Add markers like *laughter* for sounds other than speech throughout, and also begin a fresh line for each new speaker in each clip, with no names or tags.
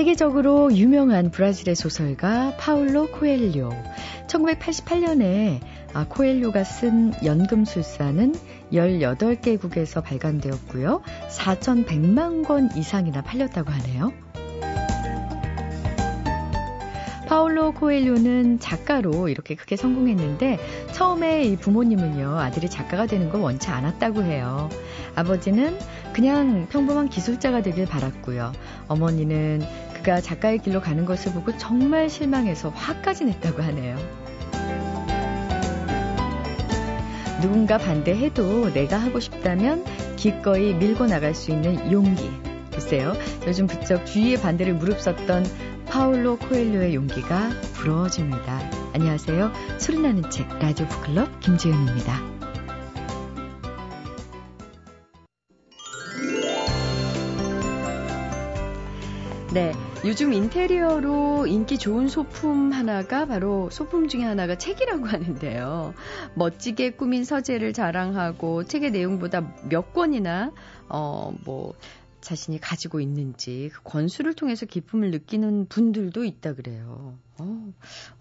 세계적으로 유명한 브라질의 소설가 파울로 코엘료. 1988년에 아, 코엘료가 쓴 연금술사는 18개국에서 발간되었고요. 4,100만 권 이상이나 팔렸다고 하네요. 파울로 코엘료는 작가로 이렇게 크게 성공했는데 처음에 이 부모님은요 아들이 작가가 되는 걸 원치 않았다고 해요. 아버지는 그냥 평범한 기술자가 되길 바랐고요. 어머니는 그가 작가의 길로 가는 것을 보고 정말 실망해서 화까지 냈다고 하네요. 누군가 반대해도 내가 하고 싶다면 기꺼이 밀고 나갈 수 있는 용기. 글쎄요, 요즘 부쩍 주위의 반대를 무릅썼던 파울로 코엘료의 용기가 부러워집니다. 안녕하세요. 소리나는 책 라디오 북클럽 김지은입니다. 네. 요즘 인테리어로 인기 좋은 소품 하나가 바로 소품 중에 하나가 책이라고 *laughs* 하는데요. 멋지게 꾸민 서재를 자랑하고 책의 내용보다 몇 권이나, 어, 뭐, 자신이 가지고 있는지 그 권수를 통해서 기쁨을 느끼는 분들도 있다 그래요. 어,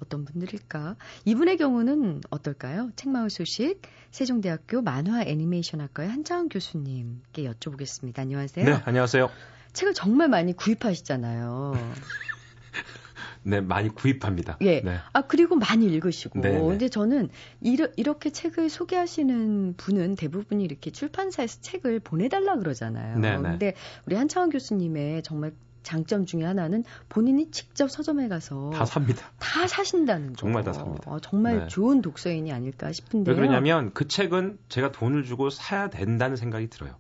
어떤 분들일까? 이분의 경우는 어떨까요? 책마을 소식 세종대학교 만화 애니메이션학과의 한창훈 교수님께 여쭤보겠습니다. 안녕하세요.
네, 안녕하세요.
책을 정말 많이 구입하시잖아요. *laughs*
네, 많이 구입합니다.
예.
네.
아, 그리고 많이 읽으시고.
네, 네.
근데 저는 이러, 이렇게 책을 소개하시는 분은 대부분이 이렇게 출판사에서 책을 보내달라 그러잖아요.
네, 네.
근데 우리 한창원 교수님의 정말 장점 중에 하나는 본인이 직접 서점에 가서
다 삽니다.
다 사신다는 거.
정말 다 삽니다.
어, 정말
네.
좋은 독서인이 아닐까 싶은데요.
왜 그러냐면 그 책은 제가 돈을 주고 사야 된다는 생각이 들어요.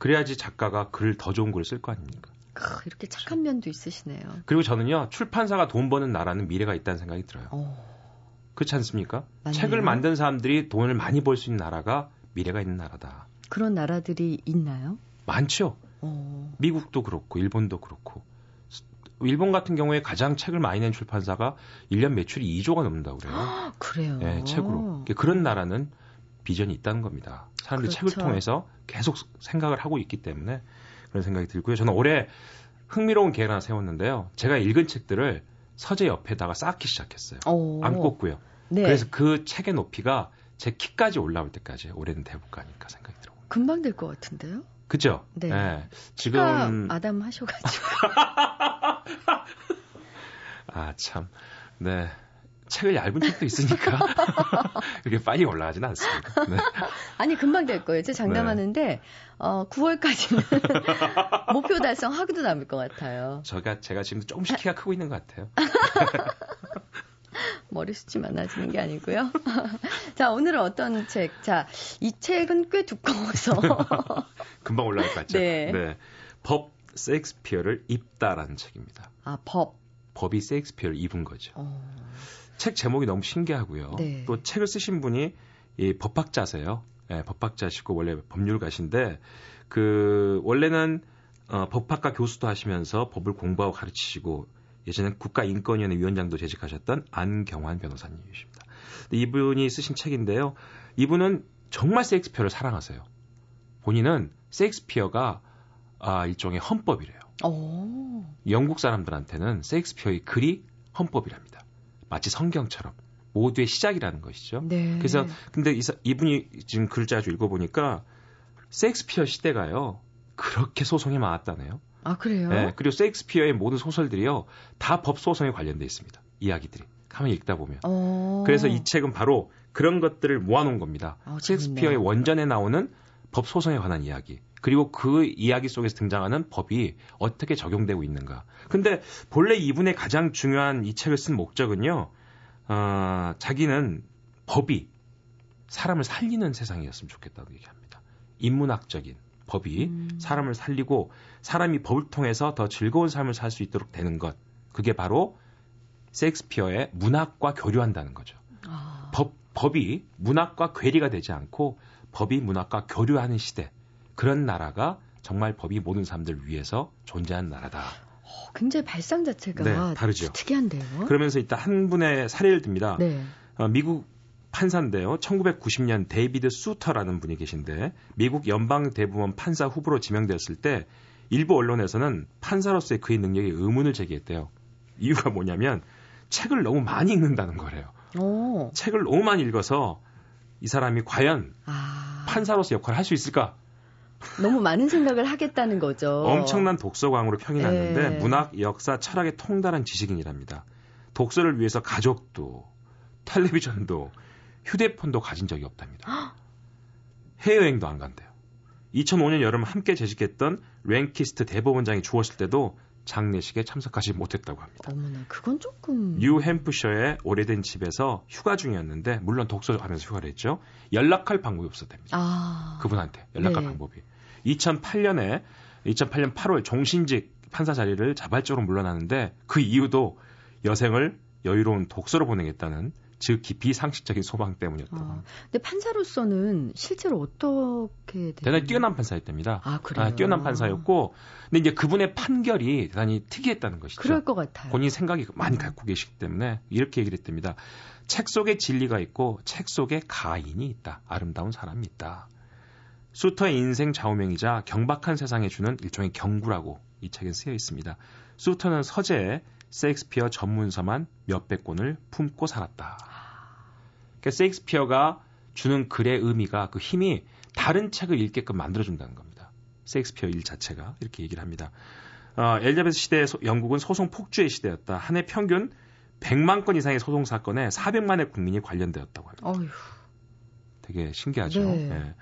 그래야지 작가가 글을 더 좋은 글을 쓸 거 아닙니까?
크, 이렇게 착한 면도 있으시네요.
그리고 저는요, 출판사가 돈 버는 나라는 미래가 있다는 생각이 들어요.
어,
그렇지 않습니까?
맞네요.
책을 만든 사람들이 돈을 많이 벌 수 있는 나라가 미래가 있는 나라다.
그런 나라들이 있나요?
많죠.
어,
미국도 그렇고, 일본도 그렇고. 일본 같은 경우에 가장 책을 많이 낸 출판사가 1년 매출이 2조가 넘는다고 그래요. *gasps*
그래요.
예, 책으로. 그런 나라는 비전이 있다는 겁니다. 사람들이
그렇죠.
책을 통해서 계속 생각을 하고 있기 때문에 그런 생각이 들고요. 저는 올해 흥미로운 계획을 하나 세웠는데요. 제가 읽은 책들을 서재 옆에다가 쌓기 시작했어요.
어,
안 꽂고요.
네.
그래서 그 책의 높이가 제 키까지 올라올 때까지 올해는 돼볼까 하니까 생각이 들어요.
금방 될 것 같은데요?
그죠?
네.
예.
키가
지금
아담 하셔가지고. *laughs*
아 참. 네. 책을 얇은 책도 있으니까 *laughs* 이렇게 빨리 올라가지는 않습니다. 네.
아니 금방 될 거예요. 제가 장담하는데 어 9월까지는 *laughs* 목표 달성하고도 남을 것 같아요.
제가 제가 지금 조금씩 키가 크고 있는 것 같아요. *laughs*
머리숱이 많아지는 게 아니고요. 자 오늘은 어떤 책? 자 이 책은 꽤 두꺼워서
금방 올라갈 것 같죠?
네.
법 셰익스피어를 입다라는 책입니다.
아 법.
법이 셰익스피어를 입은 거죠.
어,
책 제목이 너무 신기하고요.
네.
또 책을 쓰신 분이 이 법학자세요. 예, 법학자시고 원래 법률가신데 그 원래는 어, 법학과 교수도 하시면서 법을 공부하고 가르치시고 예전엔 국가인권위원회 위원장도 재직하셨던 안경환 변호사님이십니다. 이분이 쓰신 책인데요. 이분은 정말 셰익스피어를 사랑하세요. 본인은 셰익스피어가 아, 일종의 헌법이래요.
어,
영국 사람들한테는 셰익스피어의 글이 헌법이랍니다. 마치 성경처럼 모두의 시작이라는 것이죠.
네.
그래서 근데 이, 이분이 지금 글자 좀 읽어보니까 셰익스피어 시대가요 그렇게 소송이 많았다네요.
아 그래요?
네, 그리고 셰익스피어의 모든 소설들이요 다 법 소송에 관련돼 있습니다. 이야기들이 가만히 읽다 보면.
어,
그래서 이 책은 바로 그런 것들을 모아놓은 겁니다.
어,
셰익스피어의
재밌네요.
원전에 나오는 법 소송에 관한 이야기. 그리고 그 이야기 속에서 등장하는 법이 어떻게 적용되고 있는가. 근데 본래 이분의 가장 중요한 이 책을 쓴 목적은요, 어, 자기는 법이 사람을 살리는 세상이었으면 좋겠다고 얘기합니다. 인문학적인 법이
음.
사람을 살리고 사람이 법을 통해서 더 즐거운 삶을 살 수 있도록 되는 것. 그게 바로 셰익스피어의 문학과 교류한다는 거죠.
아,
법, 법이 문학과 괴리가 되지 않고 법이 문학과 교류하는 시대. 그런 나라가 정말 법이 모든 사람들을 위해서 존재하는 나라다.
어, 굉장히 발상 자체가
네, 다르죠.
특이한데요.
그러면서 일단 한 분의 사례를 듭니다.
네.
어, 미국 판사인데요. 1990년 데이비드 수터라는 분이 계신데 미국 연방 대법원 판사 후보로 지명되었을 때 일부 언론에서는 판사로서의 그의 능력에 의문을 제기했대요. 이유가 뭐냐면 책을 너무 많이 읽는다는 거래요. 오. 책을 너무 많이 읽어서 이 사람이 과연 아. 판사로서 역할을 할 수 있을까?
너무 많은 생각을 하겠다는 거죠.
엄청난 독서광으로 평이 났는데 네. 문학, 역사, 철학에 통달한 지식인이랍니다. 독서를 위해서 가족도, 텔레비전도, 휴대폰도 가진 적이 없답니다. *gasps* 해외여행도 안 간대요. 2005년 여름 함께 재직했던 랭키스트 대법원장이 죽었을 때도 장례식에 참석하지 못했다고 합니다.
어머나, 그건 조금.
뉴햄프셔의 오래된 집에서 휴가 중이었는데, 물론 독서하면서 휴가를 했죠. 연락할 방법이 없었답니다. 아. 그분한테 연락할 네. 방법이. 2008년에 2008년 8월 종신직 판사 자리를 자발적으로 물러나는데 그 이유도 여생을 여유로운 독서로 보내겠다는 즉 깊이 상식적인 소망 때문이었다고 아,
근데 판사로서는 실제로 어떻게
대단히 뛰어난 판사였답니다.
아, 그래요?
아, 뛰어난 판사였고 근데 이제 그분의 판결이 대단히 특이했다는 것이죠.
그럴 것 같아요.
본인 생각이 많이 갖고 계시기 때문에 이렇게 얘기를 했답니다. 책 속에 진리가 있고 책 속에 가인이 있다. 아름다운 사람이 있다. 수터의 인생 좌우명이자 경박한 세상에 주는 일종의 경구라고 이 책에 쓰여 있습니다. 수터는 서재에 세익스피어 전문서만 몇백 권을 품고 살았다. 그러니까 세익스피어가 주는 글의 의미가 그 힘이 다른 책을 읽게끔 만들어준다는 겁니다. 세익스피어 일 자체가 이렇게 얘기를 합니다. 어, 엘리자베스 시대 영국은 소송 폭주의 시대였다. 한 해 평균 100만 건 이상의 소송 사건에 400만의 국민이 관련되었다고 합니다. 어휴. 되게 신기하죠. 네. 예.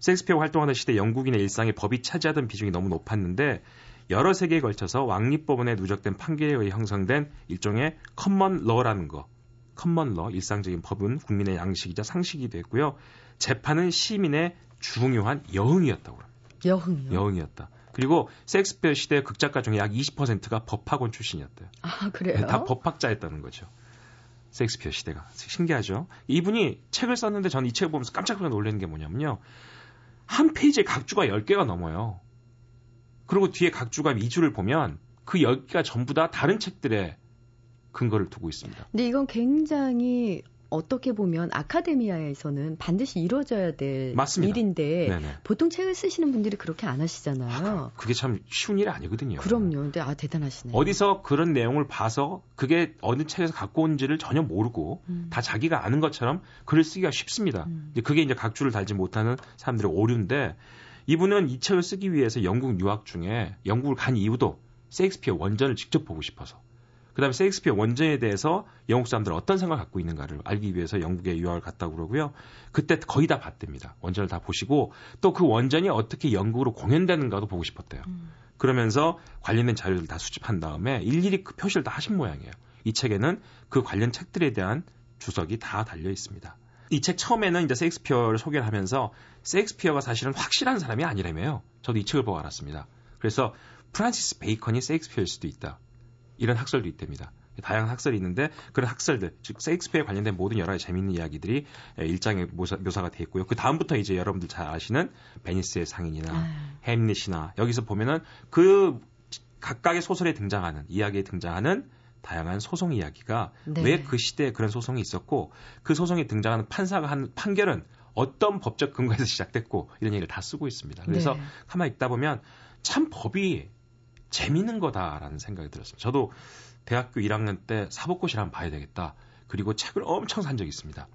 셰익스피어 활동하는 시대 영국인의 일상에 법이 차지하던 비중이 너무 높았는데 여러 세기에 걸쳐서 왕립법원에 누적된 판결에 의해 형성된 일종의 common law라는 거. common law, 일상적인 법은 국민의 양식이자 상식이 됐고요. 재판은 시민의 중요한 여흥이었다고 합니다.
여흥이요?
여흥이었다. 그리고 셰익스피어 시대 극작가 중에 약 20%가 법학원 출신이었대요.
아, 그래요?
네, 다 법학자였다는 거죠. 셰익스피어 시대가. 신기하죠? 이분이 책을 썼는데 저는 이 책을 보면서 깜짝 놀라는 게 뭐냐면요. 한 페이지에 각주가 10개가 넘어요. 그리고 뒤에 각주가 미주를 보면 그 10개가 전부 다 다른 책들의 근거를 두고 있습니다.
근데 이건 굉장히 어떻게 보면 아카데미아에서는 반드시 이루어져야 될 맞습니다. 일인데 네네. 보통 책을 쓰시는 분들이 그렇게 안 하시잖아요. 아,
그게 참 쉬운 일이 아니거든요.
그럼요. 근데 아 대단하시네.
어디서 그런 내용을 봐서 그게 어느 책에서 갖고 온지를 전혀 모르고 음. 다 자기가 아는 것처럼 글을 쓰기가 쉽습니다. 음. 그게 이제 각주를 달지 못하는 사람들의 오류인데 이분은 이 책을 쓰기 위해서 영국 유학 중에 영국을 간 이유도 세익스피어 원전을 직접 보고 싶어서 그다음에 세익스피어 원전에 대해서 영국 사람들 어떤 생각을 갖고 있는가를 알기 위해서 영국에 유학을 갔다고 그러고요. 그때 거의 다 봤답니다. 원전을 다 보시고 또 그 원전이 어떻게 영국으로 공연되는가도 보고 싶었대요. 음. 그러면서 관련된 자료를 다 수집한 다음에 일일이 그 표시를 다 하신 모양이에요. 이 책에는 그 관련 책들에 대한 주석이 다 달려 있습니다. 이 책 처음에는 이제 세익스피어를 소개를 하면서 세익스피어가 사실은 확실한 사람이 아니라며요. 저도 이 책을 보고 알았습니다. 그래서 프란시스 베이컨이 세익스피어일 수도 있다. 이런 학설도 있답니다. 다양한 학설이 있는데 그런 학설들, 즉 세익스피어에 관련된 모든 여러 가지 재미있는 이야기들이 일장에 묘사, 가 되어 있고요. 그 다음부터 이제 여러분들 잘 아시는 베니스의 상인이나 아. 햄릿이나 여기서 보면은 그 각각의 소설에 등장하는 이야기에 등장하는 다양한 소송 이야기가 네. 왜그 시대에 그런 소송이 있었고 그 소송에 등장하는 판사가 한 판결은 어떤 법적 근거에서 *laughs* 시작됐고 이런 얘기를 다 쓰고 있습니다. 그래서 네. 가만히 있다 보면 참 법이 재밌는 거다라는 생각이 들었습니다. 저도 대학교 1학년 때 사법고시를 한번 봐야 되겠다. 그리고 책을 엄청 산 적이 있습니다.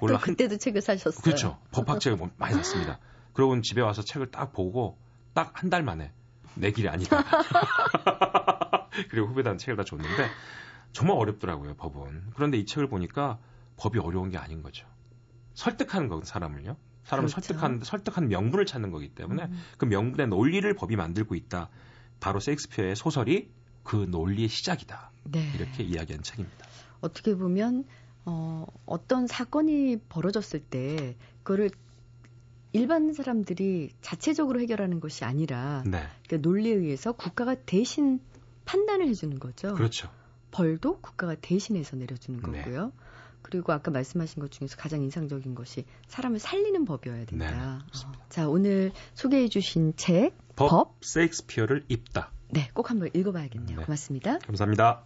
또 그때도 한, 책을 사셨어요.
그렇죠. 법학책을 *laughs* 뭐 많이 샀습니다. 그러고 집에 와서 책을 딱 보고 딱 한 달 만에 내 길이 아니다. *laughs* *laughs* 그리고 후배들한테 책을 다 줬는데 정말 어렵더라고요, 법은. 그런데 이 책을 보니까 법이 어려운 게 아닌 거죠. 설득하는 거 사람을요. 사람을 그렇죠. 설득한 설득한 명분을 찾는 거기 때문에 음. 그 명분의 논리를 법이 만들고 있다. 바로 셰익스피어의 소설이 그 논리의 시작이다. 네. 이렇게 이야기한 책입니다.
어떻게 보면 어, 어떤 사건이 벌어졌을 때 그거를 일반 사람들이 자체적으로 해결하는 것이 아니라 네. 그 논리에 의해서 국가가 대신 판단을 해주는 거죠.
그렇죠.
벌도 국가가 대신해서 내려주는 네. 거고요. 네. 그리고 아까 말씀하신 것 중에서 가장 인상적인 것이 사람을 살리는 법이어야 된다. 네, 어. 자, 오늘 소개해 주신 책
법, 법 세익스피어를 입다.
네, 꼭 한번 읽어봐야겠네요. 네. 고맙습니다.
감사합니다.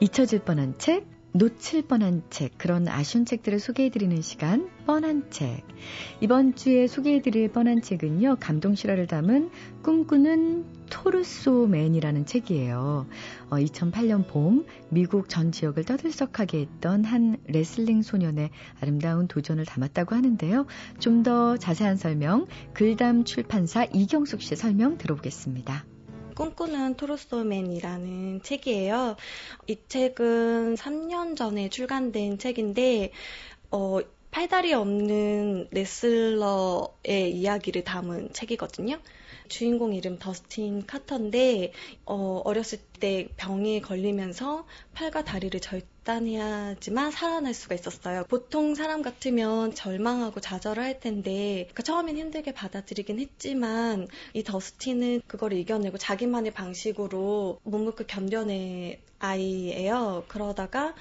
잊혀질 뻔한 책 놓칠 뻔한 책, 그런 아쉬운 책들을 소개해드리는 시간, 뻔한 책. 이번 주에 소개해드릴 뻔한 책은요, 감동 실화를 담은 꿈꾸는 토르소맨이라는 책이에요. 어, 2008년 봄, 미국 전 지역을 떠들썩하게 했던 한 레슬링 소년의 아름다운 도전을 담았다고 하는데요. 좀 더 자세한 설명, 글담 출판사 이경숙 씨 설명 들어보겠습니다.
꿈꾸는 토르소맨이라는 책이에요. 이 책은 3년 전에 출간된 책인데, 어, 팔다리 없는 레슬러의 이야기를 담은 책이거든요. 주인공 이름 더스틴 카터인데 어, 어렸을 때 병에 걸리면서 팔과 다리를 절단해야지만 살아날 수가 있었어요. 보통 사람 같으면 절망하고 좌절을 할 텐데 그러니까 처음엔 힘들게 받아들이긴 했지만 이 더스틴은 그걸 이겨내고 자기만의 방식으로 묵묵히 견뎌낸 아이예요. 그러다가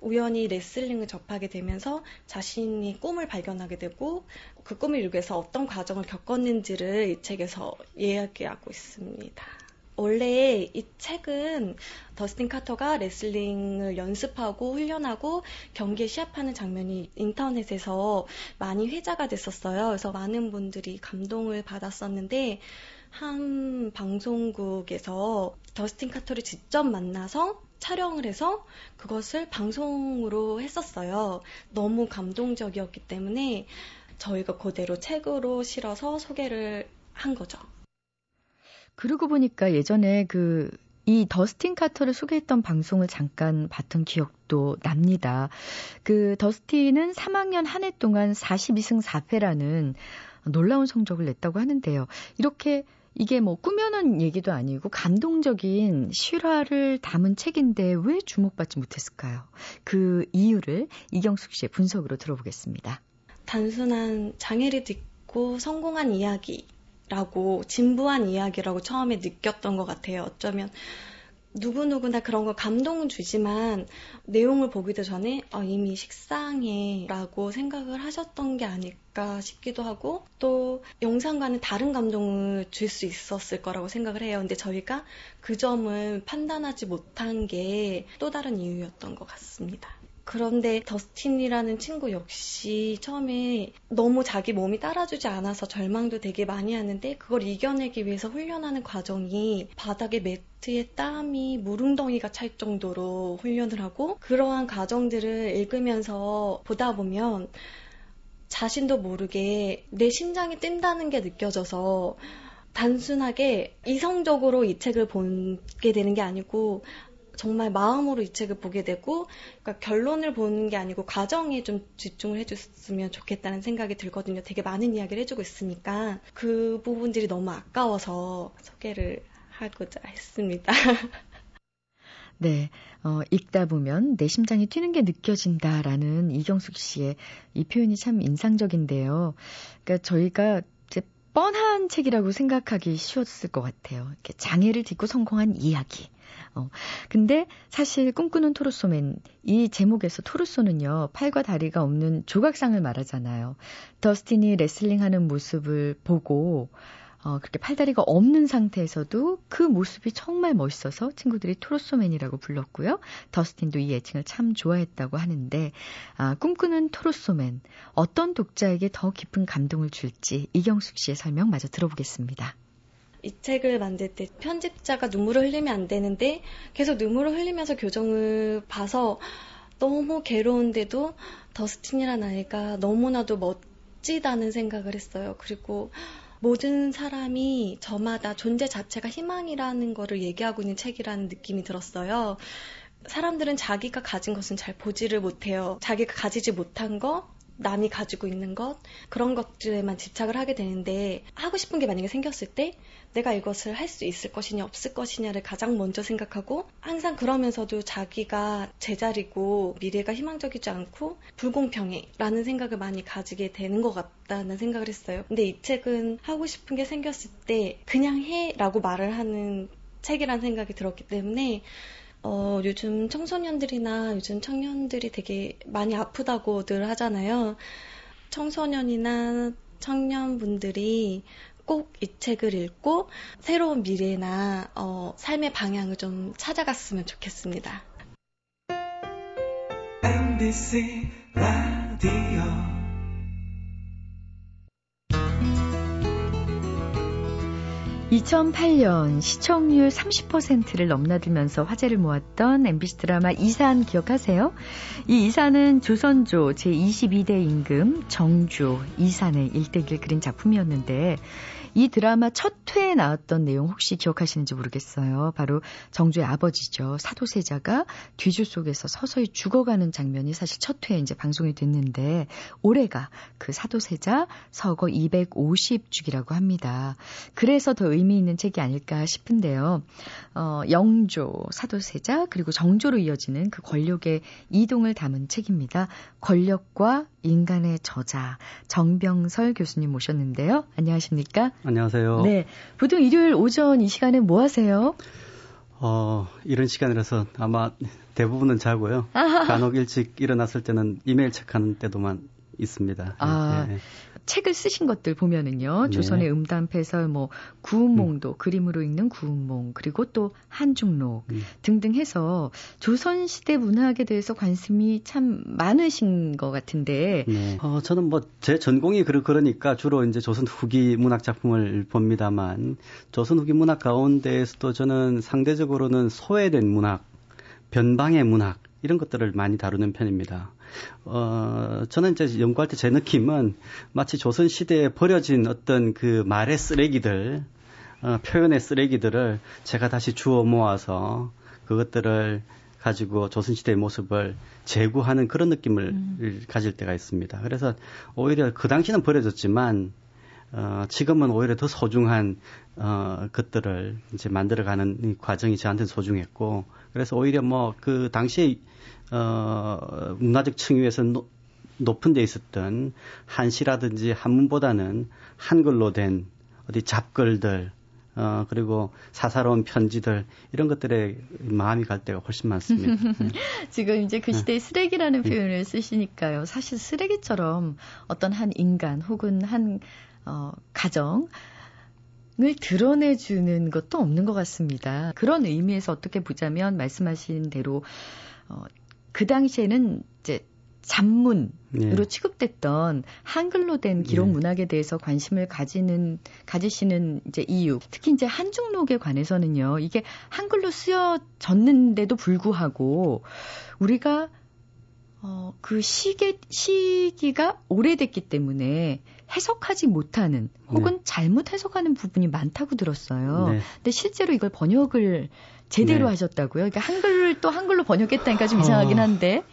우연히 레슬링을 접하게 되면서 자신이 꿈을 발견하게 되고 그 꿈을 이루기 위해서 어떤 과정을 겪었는지를 이 책에서 이야기하고 있습니다. 원래 이 책은 더스틴 카터가 레슬링을 연습하고 훈련하고 경기에 시합하는 장면이 인터넷에서 많이 회자가 됐었어요. 그래서 많은 분들이 감동을 받았었는데 한 방송국에서 더스틴 카터를 직접 만나서 촬영을 해서 그것을 방송으로 했었어요. 너무 감동적이었기 때문에 저희가 그대로 책으로 실어서 소개를 한 거죠.
그러고 보니까 예전에 그 이 더스틴 카터를 소개했던 방송을 잠깐 봤던 기억도 납니다. 그 더스틴은 3학년 한 해 동안 42승 4패라는 놀라운 성적을 냈다고 하는데요. 이렇게 이게 뭐 꾸며놓은 얘기도 아니고 감동적인 실화를 담은 책인데 왜 주목받지 못했을까요? 그 이유를 이경숙 씨의 분석으로 들어보겠습니다.
단순한 장애를 딛고 성공한 이야기라고 진부한 이야기라고 처음에 느꼈던 것 같아요. 어쩌면 누구누구나 그런 거 감동은 주지만 내용을 보기도 전에 어, 이미 식상해 라고 생각을 하셨던 게 아닐까 싶기도 하고 또 영상과는 다른 감동을 줄 수 있었을 거라고 생각을 해요. 근데 저희가 그 점을 판단하지 못한 게 또 다른 이유였던 것 같습니다. 그런데 더스틴이라는 친구 역시 처음에 너무 자기 몸이 따라주지 않아서 절망도 되게 많이 하는데 그걸 이겨내기 위해서 훈련하는 과정이 바닥에 매트에 땀이 무릉덩이가 찰 정도로 훈련을 하고 그러한 과정들을 읽으면서 보다 보면 자신도 모르게 내 심장이 뛴다는 게 느껴져서 단순하게 이성적으로 이 책을 보게 되는 게 아니고 정말 마음으로 이 책을 보게 되고 그러니까 결론을 보는 게 아니고 과정에 좀 집중을 해줬으면 좋겠다는 생각이 들거든요. 되게 많은 이야기를 해주고 있으니까 그 부분들이 너무 아까워서 소개를 하고자 했습니다. *laughs*
네, 어, 읽다 보면 내 심장이 뛰는 게 느껴진다라는 이경숙 씨의 이 표현이 참 인상적인데요. 그러니까 저희가 뻔한 책이라고 생각하기 쉬웠을 것 같아요. 이렇게 장애를 딛고 성공한 이야기. 어. 근데 사실 꿈꾸는 토르소맨 이 제목에서 토르소는요 팔과 다리가 없는 조각상을 말하잖아요. 더스틴이 레슬링 하는 모습을 보고 어, 그렇게 팔다리가 없는 상태에서도 그 모습이 정말 멋있어서 친구들이 토르소맨이라고 불렀고요. 더스틴도 이 애칭을 참 좋아했다고 하는데, 아, 꿈꾸는 토르소맨. 어떤 독자에게 더 깊은 감동을 줄지 이경숙 씨의 설명 마저 들어보겠습니다.
이 책을 만들 때 편집자가 눈물을 흘리면 안 되는데 계속 눈물을 흘리면서 교정을 봐서 너무 괴로운데도 더스틴이라는 아이가 너무나도 멋지다는 생각을 했어요. 그리고 모든 사람이 저마다 존재 자체가 희망이라는 거를 얘기하고 있는 책이라는 느낌이 들었어요. 사람들은 자기가 가진 것은 잘 보지를 못해요. 자기가 가지지 못한 거, 남이 가지고 있는 것 그런 것들에만 집착을 하게 되는데 하고 싶은 게 만약에 생겼을 때 내가 이것을 할 수 있을 것이냐 없을 것이냐를 가장 먼저 생각하고 항상 그러면서도 자기가 제자리고 미래가 희망적이지 않고 불공평해 라는 생각을 많이 가지게 되는 것 같다는 생각을 했어요. 근데 이 책은 하고 싶은 게 생겼을 때 그냥 해 라고 말을 하는 책이란 생각이 들었기 때문에 어, 요즘 청소년들이나 요즘 청년들이 되게 많이 아프다고 늘 하잖아요. 청소년이나 청년분들이 꼭 이 책을 읽고 새로운 미래나 어, 삶의 방향을 좀 찾아갔으면 좋겠습니다.
MBC
2008년 시청률 30%를 넘나들면서 화제를 모았던 MBC 드라마 이산 기억하세요? 이 이산은 조선조 제22대 임금 정조 이산의 일대기를 그린 작품이었는데 이 드라마 첫 회에 나왔던 내용 혹시 기억하시는지 모르겠어요. 바로 정조의 아버지죠. 사도세자가 뒤주 속에서 서서히 죽어가는 장면이 사실 첫 회에 이제 방송이 됐는데 올해가 그 사도세자 서거 250주기라고 합니다. 그래서 더 의미 있는 책이 아닐까 싶은데요. 어, 영조, 사도세자 그리고 정조로 이어지는 그 권력의 이동을 담은 책입니다. 권력과 인간의 저자 정병설 교수님 모셨는데요. 안녕하십니까?
안녕하세요.
네. 보통 일요일 오전 이 시간에 뭐 하세요?
어, 이런 시간이라서 아마 대부분은 자고요. 간혹 일찍 일어났을 때는 이메일 체크하는 때도만 있습니다.
아,
네.
책을 쓰신 것들 보면은요.
네.
조선의 음담패설, 뭐 구운몽도 그림으로 읽는 구운몽, 그리고 또 한중록
음.
등등 해서 조선 시대 문학에 대해서 관심이 참 많으신 것 같은데.
네. 어, 저는 뭐 제 전공이 그러, 그러니까 주로 이제 조선 후기 문학 작품을 봅니다만 조선 후기 문학 가운데에서도 저는 상대적으로는 소외된 문학, 변방의 문학 이런 것들을 많이 다루는 편입니다. 어, 저는 이제 연구할 때 제 느낌은 마치 조선 시대에 버려진 어떤 그 말의 쓰레기들, 어, 표현의 쓰레기들을 제가 다시 주워 모아서 그것들을 가지고 조선시대의 모습을 재구하는 그런 느낌을
음.
가질 때가 있습니다. 그래서 오히려 그 당시는 버려졌지만 어, 지금은 오히려 더 소중한 어, 것들을 이제 만들어가는 이 과정이 저한테는 소중했고 그래서 오히려 뭐 그 당시에 어, 문화적 층위에서 노, 높은 데 있었던 한시라든지 한문보다는 한글로 된 어디 잡글들 어, 그리고 사사로운 편지들 이런 것들에 마음이 갈 때가 훨씬 많습니다. 네. *laughs*
지금 이제 그 시대의 쓰레기라는 표현을 쓰시니까요. 사실 쓰레기처럼 어떤 한 인간 혹은 한 어, 가정 을 드러내주는 것도 없는 것 같습니다. 그런 의미에서 어떻게 보자면 말씀하신 대로 어, 그 당시에는 이제 잡문으로
네.
취급됐던 한글로 된 기록
네.
문학에 대해서 관심을 가지는 가지시는 이제 이유, 특히 이제 한중록에 관해서는요. 이게 한글로 쓰여졌는데도 불구하고 우리가 어, 그 시기, 시기가 오래됐기 때문에 해석하지 못하는 혹은 잘못 해석하는 부분이 많다고 들었어요.
네.
근데 실제로 이걸 번역을 제대로
네.
하셨다고요? 그러니까 한글을 또 한글로 번역했다니까 좀 이상하긴
어.
한데.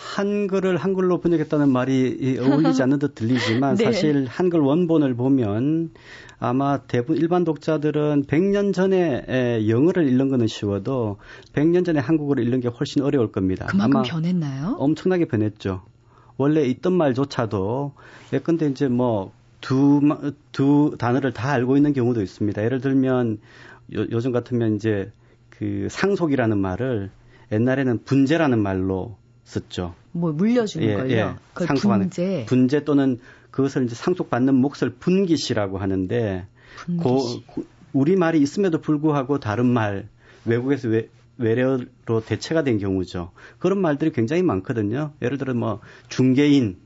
한글을 한글로 번역했다는 말이 이 어울리지 않는 듯 들리지만 *laughs*
네.
사실 한글 원본을 보면 아마 대부분 일반 독자들은 100년 전에 에, 영어를 읽는 거는 쉬워도 100년 전에 한국어를 읽는 게 훨씬 어려울 겁니다.
그만큼 변했나요?
엄청나게 변했죠. 원래 있던 말조차도 예컨대 이제 뭐 두, 마- 두 단어를 다 알고 있는 경우도 있습니다. 예를 들면 요, 요즘 같으면 이제 그 상속이라는 말을 옛날에는 분재라는 말로 썼죠.
뭐 물려주는
예,
걸요.
예. 상속하는
분재.
분재 또는 그것을 이제 상속받는 몫을 분기시라고 하는데
분기시.
고, 우리 말이 있음에도 불구하고 다른 말 외국에서 외, 외래어로 대체가 된 경우죠. 그런 말들이 굉장히 많거든요. 예를 들어 뭐 중개인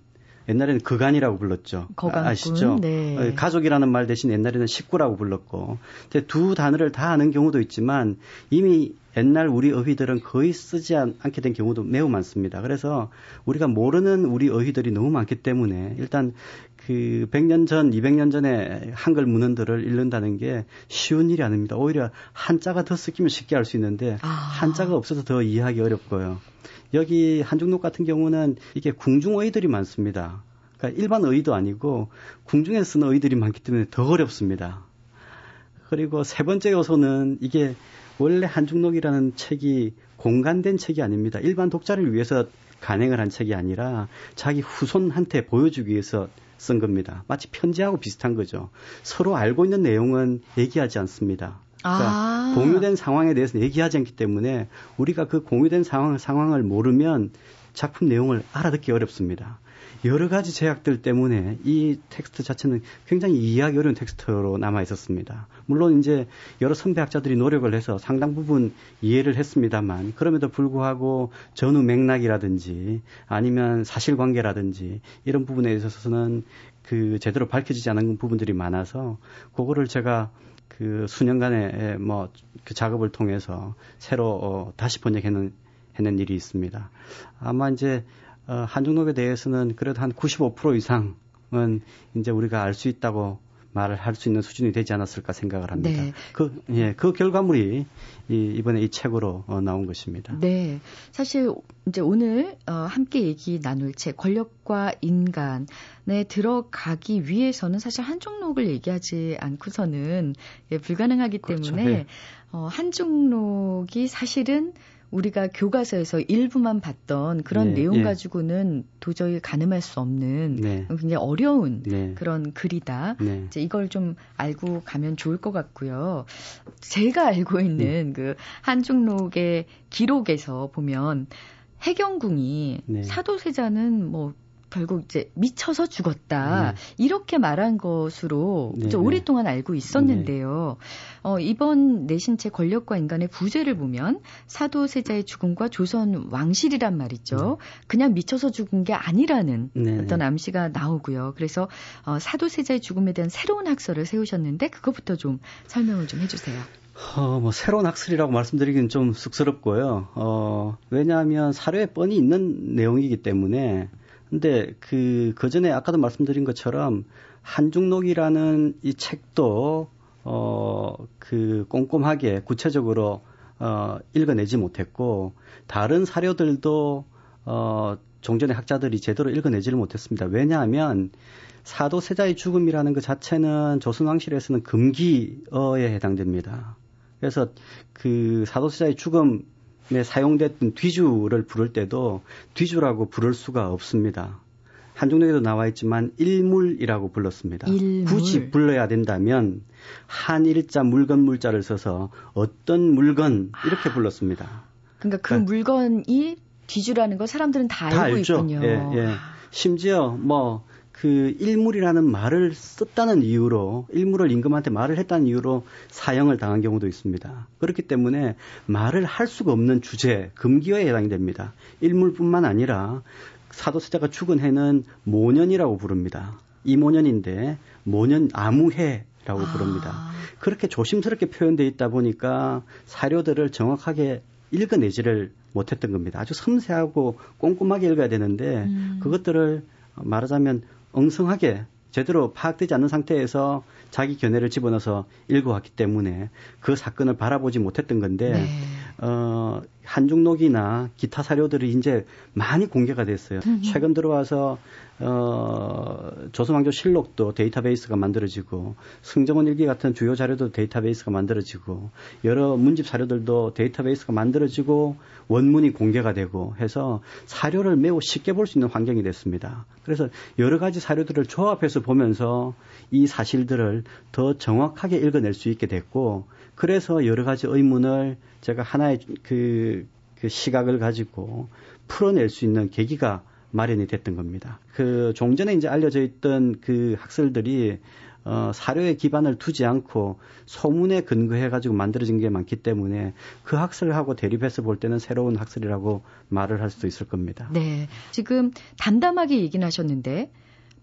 옛날에는 거간이라고 불렀죠.
거간꾼,
아, 시죠
네.
가족이라는 말 대신 옛날에는 식구라고 불렀고. 두 단어를 다 아는 경우도 있지만 이미 옛날 우리 어휘들은 거의 쓰지 않, 않게 된 경우도 매우 많습니다. 그래서 우리가 모르는 우리 어휘들이 너무 많기 때문에 일단 그 100년 전, 200년 전에 한글 문헌들을 읽는다는 게 쉬운 일이 아닙니다. 오히려 한자가 더 쓰기면 쉽게 할 수 있는데
아.
한자가 없어서 더 이해하기 어렵고요. 여기 한중록 같은 경우는 이게 궁중어휘들이 많습니다. 그러니까 일반 어휘도 아니고 궁중에서 쓰는 어휘들이 많기 때문에 더 어렵습니다. 그리고 세 번째 요소는 이게 원래 한중록이라는 책이 공간된 책이 아닙니다. 일반 독자를 위해서 간행을 한 책이 아니라 자기 후손한테 보여주기 위해서 쓴 겁니다. 마치 편지하고 비슷한 거죠. 서로 알고 있는 내용은 얘기하지 않습니다. 그러니까
아.
공유된 상황에 대해서 얘기하지 않기 때문에 우리가 그 공유된 상황, 상황을 모르면 작품 내용을 알아듣기 어렵습니다. 여러 가지 제약들 때문에 이 텍스트 자체는 굉장히 이해하기 어려운 텍스트로 남아 있었습니다. 물론 이제 여러 선배학자들이 노력을 해서 상당 부분 이해를 했습니다만 그럼에도 불구하고 전후 맥락이라든지 아니면 사실관계라든지 이런 부분에 있어서는 그 제대로 밝혀지지 않은 부분들이 많아서 그거를 제가 그 수년간의 뭐 그 작업을 통해서 새로 어, 다시 번역해낸 해낸 일이 있습니다. 아마 이제 어, 한중록에 대해서는 그래도 한 95% 이상은 이제 우리가 알 수 있다고 말을 할 수 있는 수준이 되지 않았을까 생각을 합니다. 네. 그, 예, 그 결과물이 이, 이 번에 이 책으로 어, 나온 것입니다.
네. 사실 이제 오늘 어, 함께 얘기 나눌 책 권력과 인간에 들어가기 위해서는 사실 한중록을 얘기하지 않고서는 예, 불가능하기 그렇죠. 때문에 네. 어, 한중록이 사실은 우리가 교과서에서 일부만 봤던 그런 네, 내용 예. 가지고는 도저히 가늠할 수 없는 네. 굉장히 어려운 네. 그런 글이다. 네. 이제 이걸 좀 알고 가면 좋을 것 같고요. 제가 알고 있는 음. 그 한중록의 기록에서 보면 해경궁이 네. 사도세자는 뭐 결국 이제 미쳐서 죽었다 네. 이렇게 말한 것으로 네. 오랫동안 알고 있었는데요. 네. 어, 이번 내신체 권력과 인간의 부재를 보면 사도세자의 죽음과 조선 왕실이란 말이죠. 네. 그냥 미쳐서 죽은 게 아니라는 네. 어떤 암시가 나오고요. 그래서 어, 사도세자의 죽음에 대한 새로운 학설을 세우셨는데 그것부터 좀 설명을 좀 해주세요.
어, 뭐, 새로운 학설이라고 말씀드리기는 좀 쑥스럽고요. 어, 왜냐하면 사료에 뻔히 있는 내용이기 때문에 근데 그, 그 전에 아까도 말씀드린 것처럼 한중록이라는 이 책도 어, 그 꼼꼼하게 구체적으로 어, 읽어내지 못했고 다른 사료들도 어, 종전의 학자들이 제대로 읽어내지를 못했습니다. 왜냐하면 사도 세자의 죽음이라는 그 자체는 조선왕실에서는 금기어에 해당됩니다. 그래서 그 사도 세자의 죽음 네, 사용됐던 뒤주를 부를 때도 뒤주라고 부를 수가 없습니다. 한중록에도 나와 있지만 일물이라고 불렀습니다. 일물. 굳이 불러야 된다면 한일자 물건 물자를 써서 어떤 물건 이렇게 아. 불렀습니다.
그러니까 그 그러니까 물건이 뒤주라는 거 사람들은 다, 다 알고 알죠. 있군요. 예, 예.
심지어 뭐 그 일물이라는 말을 썼다는 이유로 일물을 임금한테 말을 했다는 이유로 사형을 당한 경우도 있습니다. 그렇기 때문에 말을 할 수가 없는 주제 금기어에 해당이 됩니다. 일물뿐만 아니라 사도세자가 죽은 해는 모년이라고 부릅니다. 이모년인데 모년 아무해라고 아. 부릅니다. 그렇게 조심스럽게 표현되어 있다 보니까 사료들을 정확하게 읽어내지를 못했던 겁니다. 아주 섬세하고 꼼꼼하게 읽어야 되는데 음. 그것들을 말하자면 엉성하게 제대로 파악되지 않는 상태에서 자기 견해를 집어넣어서 읽어왔기 때문에 그 사건을 바라보지 못했던 건데 네. 어, 한중록이나 기타 사료들이 이제 많이 공개가 됐어요. 음. 최근 들어와서 어, 조선왕조 실록도 데이터베이스가 만들어지고 승정원 일기 같은 주요 자료도 데이터베이스가 만들어지고 여러 문집 사료들도 데이터베이스가 만들어지고 원문이 공개가 되고 해서 사료를 매우 쉽게 볼 수 있는 환경이 됐습니다. 그래서 여러 가지 사료들을 조합해서 보면서 이 사실들을 더 정확하게 읽어낼 수 있게 됐고 그래서 여러 가지 의문을 제가 하나의 그, 그 시각을 가지고 풀어낼 수 있는 계기가 마련이 됐던 겁니다. 그 종전에 이제 알려져 있던 그 학설들이 어, 사료에 기반을 두지 않고 소문에 근거해 가지고 만들어진 게 많기 때문에 그 학설하고 대립해서 볼 때는 새로운 학설이라고 말을 할 수도 있을 겁니다.
네. 지금 담담하게 얘기는 하셨는데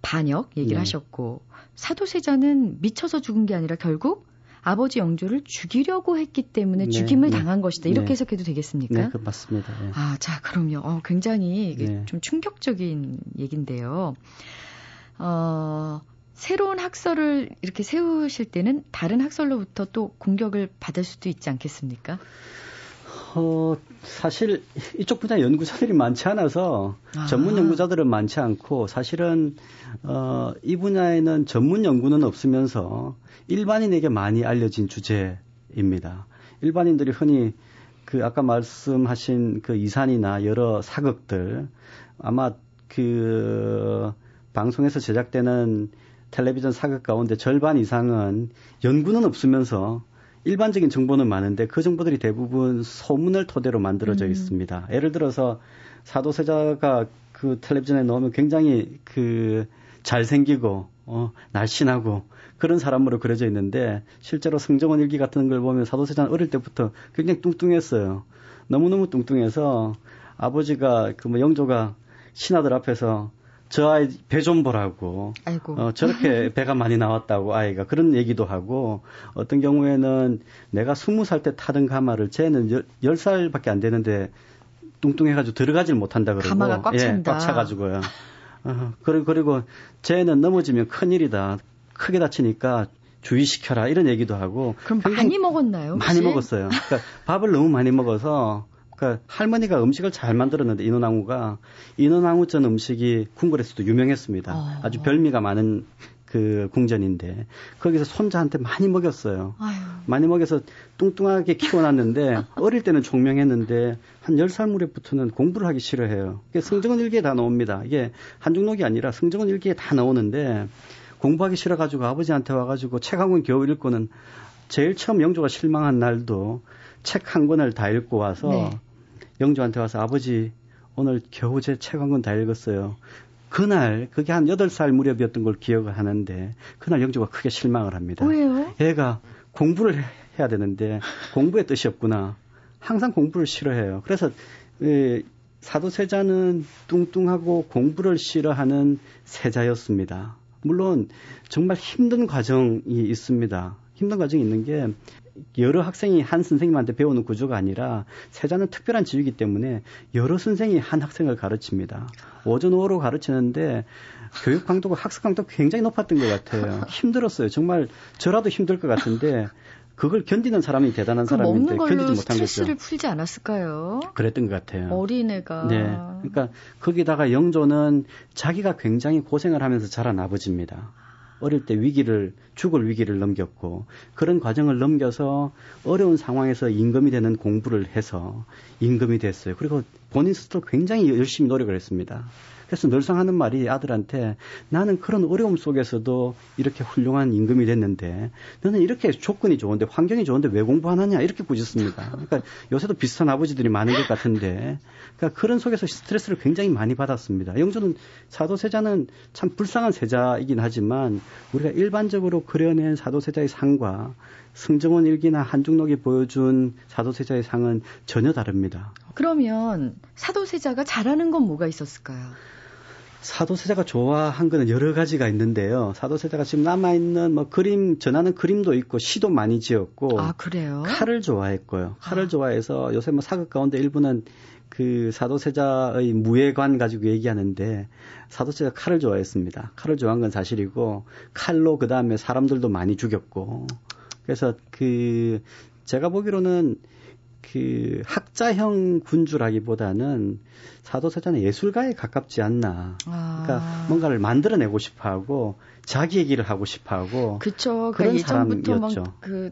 반역 얘기를 네. 하셨고 사도세자는 미쳐서 죽은 게 아니라 결국 아버지 영조를 죽이려고 했기 때문에 네, 죽임을 네, 당한 것이다. 이렇게 네. 해석해도 되겠습니까?
네, 그 맞습니다. 네.
아, 자, 그럼요. 어, 굉장히 네. 좀 충격적인 얘기인데요. 어, 새로운 학설을 이렇게 세우실 때는 다른 학설로부터 또 공격을 받을 수도 있지 않겠습니까?
어, 사실 이쪽 분야 연구자들이 많지 않아서 아. 전문 연구자들은 많지 않고 사실은 어, 이 분야에는 전문 연구는 없으면서 일반인에게 많이 알려진 주제입니다. 일반인들이 흔히 그 아까 말씀하신 그 이산이나 여러 사극들 아마 그 방송에서 제작되는 텔레비전 사극 가운데 절반 이상은 연구는 없으면서 일반적인 정보는 많은데 그 정보들이 대부분 소문을 토대로 만들어져 음. 있습니다. 예를 들어서 사도세자가 그 텔레비전에 나오면 굉장히 그 잘생기고 어 날씬하고 그런 사람으로 그려져 있는데 실제로 성정원 일기 같은 걸 보면 사도세자는 어릴 때부터 굉장히 뚱뚱했어요. 너무너무 뚱뚱해서 아버지가 그 뭐 영조가 신하들 앞에서 저 아이 배 좀 보라고.
아이고.
어, 저렇게 *laughs* 배가 많이 나왔다고 아이가 그런 얘기도 하고 어떤 경우에는 내가 스무 살 때 타던 가마를 쟤는 열 살밖에 안 되는데 뚱뚱해가지고 들어가질 못한다 그러고.
가마가 꽉 찬다.
예, 꽉 차가지고요. 어, 그리고, 그리고 쟤는 넘어지면 큰 일이다. 크게 다치니까 주의시켜라. 이런 얘기도 하고.
그럼 많이 먹었나요? 혹시?
많이 먹었어요. 그러니까 밥을 너무 많이 먹어서 그러니까 할머니가 음식을 잘 만들었는데 인원왕후가 인원왕후전 음식이 궁궐에서도 유명했습니다.
어.
아주 별미가 많은 그 궁전인데 거기서 손자한테 많이 먹였어요.
아유.
많이 먹여서 뚱뚱하게 키워놨는데 *laughs* 어릴 때는 총명했는데 한 10살 무렵부터는 공부를 하기 싫어해요. 성정원 일기에 다 나옵니다. 이게 한중록이 아니라 성정원 일기에 다 나오는데 공부하기 싫어가지고 아버지한테 와가지고 책 한 권 겨우 읽고는 제일 처음 영조가 실망한 날도 책 한 권을 다 읽고 와서
네.
영조한테 와서 아버지 오늘 겨우 제 책 한 권 다 읽었어요. 그날 그게 한 8살 무렵이었던 걸 기억을 하는데 그날 영조가 크게 실망을 합니다.
왜요?
얘가 공부를 해야 되는데 공부의 뜻이 없구나. 항상 공부를 싫어해요. 그래서 에, 사도세자는 뚱뚱하고 공부를 싫어하는 세자였습니다. 물론 정말 힘든 과정이 있습니다. 힘든 과정이 있는 게 여러 학생이 한 선생님한테 배우는 구조가 아니라 세자는 특별한 지위이기 때문에 여러 선생이 한 학생을 가르칩니다. 오전 오후로 가르치는데 교육 강도가 학습 강도가 굉장히 높았던 것 같아요. 힘들었어요. 정말 저라도 힘들 것 같은데 그걸 견디는 사람이 대단한
그
사람인데 견디지 못한
스트레스를
거죠.
풀지 않았을까요?
그랬던 것 같아요.
어린애가.
네. 그러니까 거기다가 영조는 자기가 굉장히 고생을 하면서 자란 아버지입니다. 어릴 때 위기를 죽을 위기를 넘겼고 그런 과정을 넘겨서 어려운 상황에서 임금이 되는 공부를 해서 임금이 됐어요. 그리고 본인 스스로 굉장히 열심히 노력을 했습니다. 그래서 늘상 하는 말이 아들한테 나는 그런 어려움 속에서도 이렇게 훌륭한 임금이 됐는데 너는 이렇게 조건이 좋은데 환경이 좋은데 왜 공부하느냐 이렇게 꾸짖습니다. 그러니까 요새도 비슷한 아버지들이 많은 것 같은데 그러니까 그런 속에서 스트레스를 굉장히 많이 받았습니다. 영조는 사도세자는 참 불쌍한 세자이긴 하지만 우리가 일반적으로 그려낸 사도세자의 상과 승정원 일기나 한중록이 보여준 사도세자의 상은 전혀 다릅니다.
그러면 사도세자가 잘하는 건 뭐가 있었을까요?
사도세자가 좋아한 거는 여러 가지가 있는데요. 사도세자가 지금 남아 있는 뭐 그림, 전하는 그림도 있고 시도 많이 지었고
아, 그래요?
칼을 좋아했고요. 칼을
아.
좋아해서 요새 뭐 사극 가운데 일부는 그 사도세자의 무예관 가지고 얘기하는데 사도세자가 칼을 좋아했습니다. 칼을 좋아한 건 사실이고 칼로 그 다음에 사람들도 많이 죽였고 그래서 그 제가 보기로는 그 학자형 군주라기보다는 사도세자는 예술가에 가깝지 않나.
아.
그러니까 뭔가를 만들어내고 싶어하고 자기 얘기를 하고 싶어하고
그쵸.
그런
그러니까
사람이었죠.
막 그,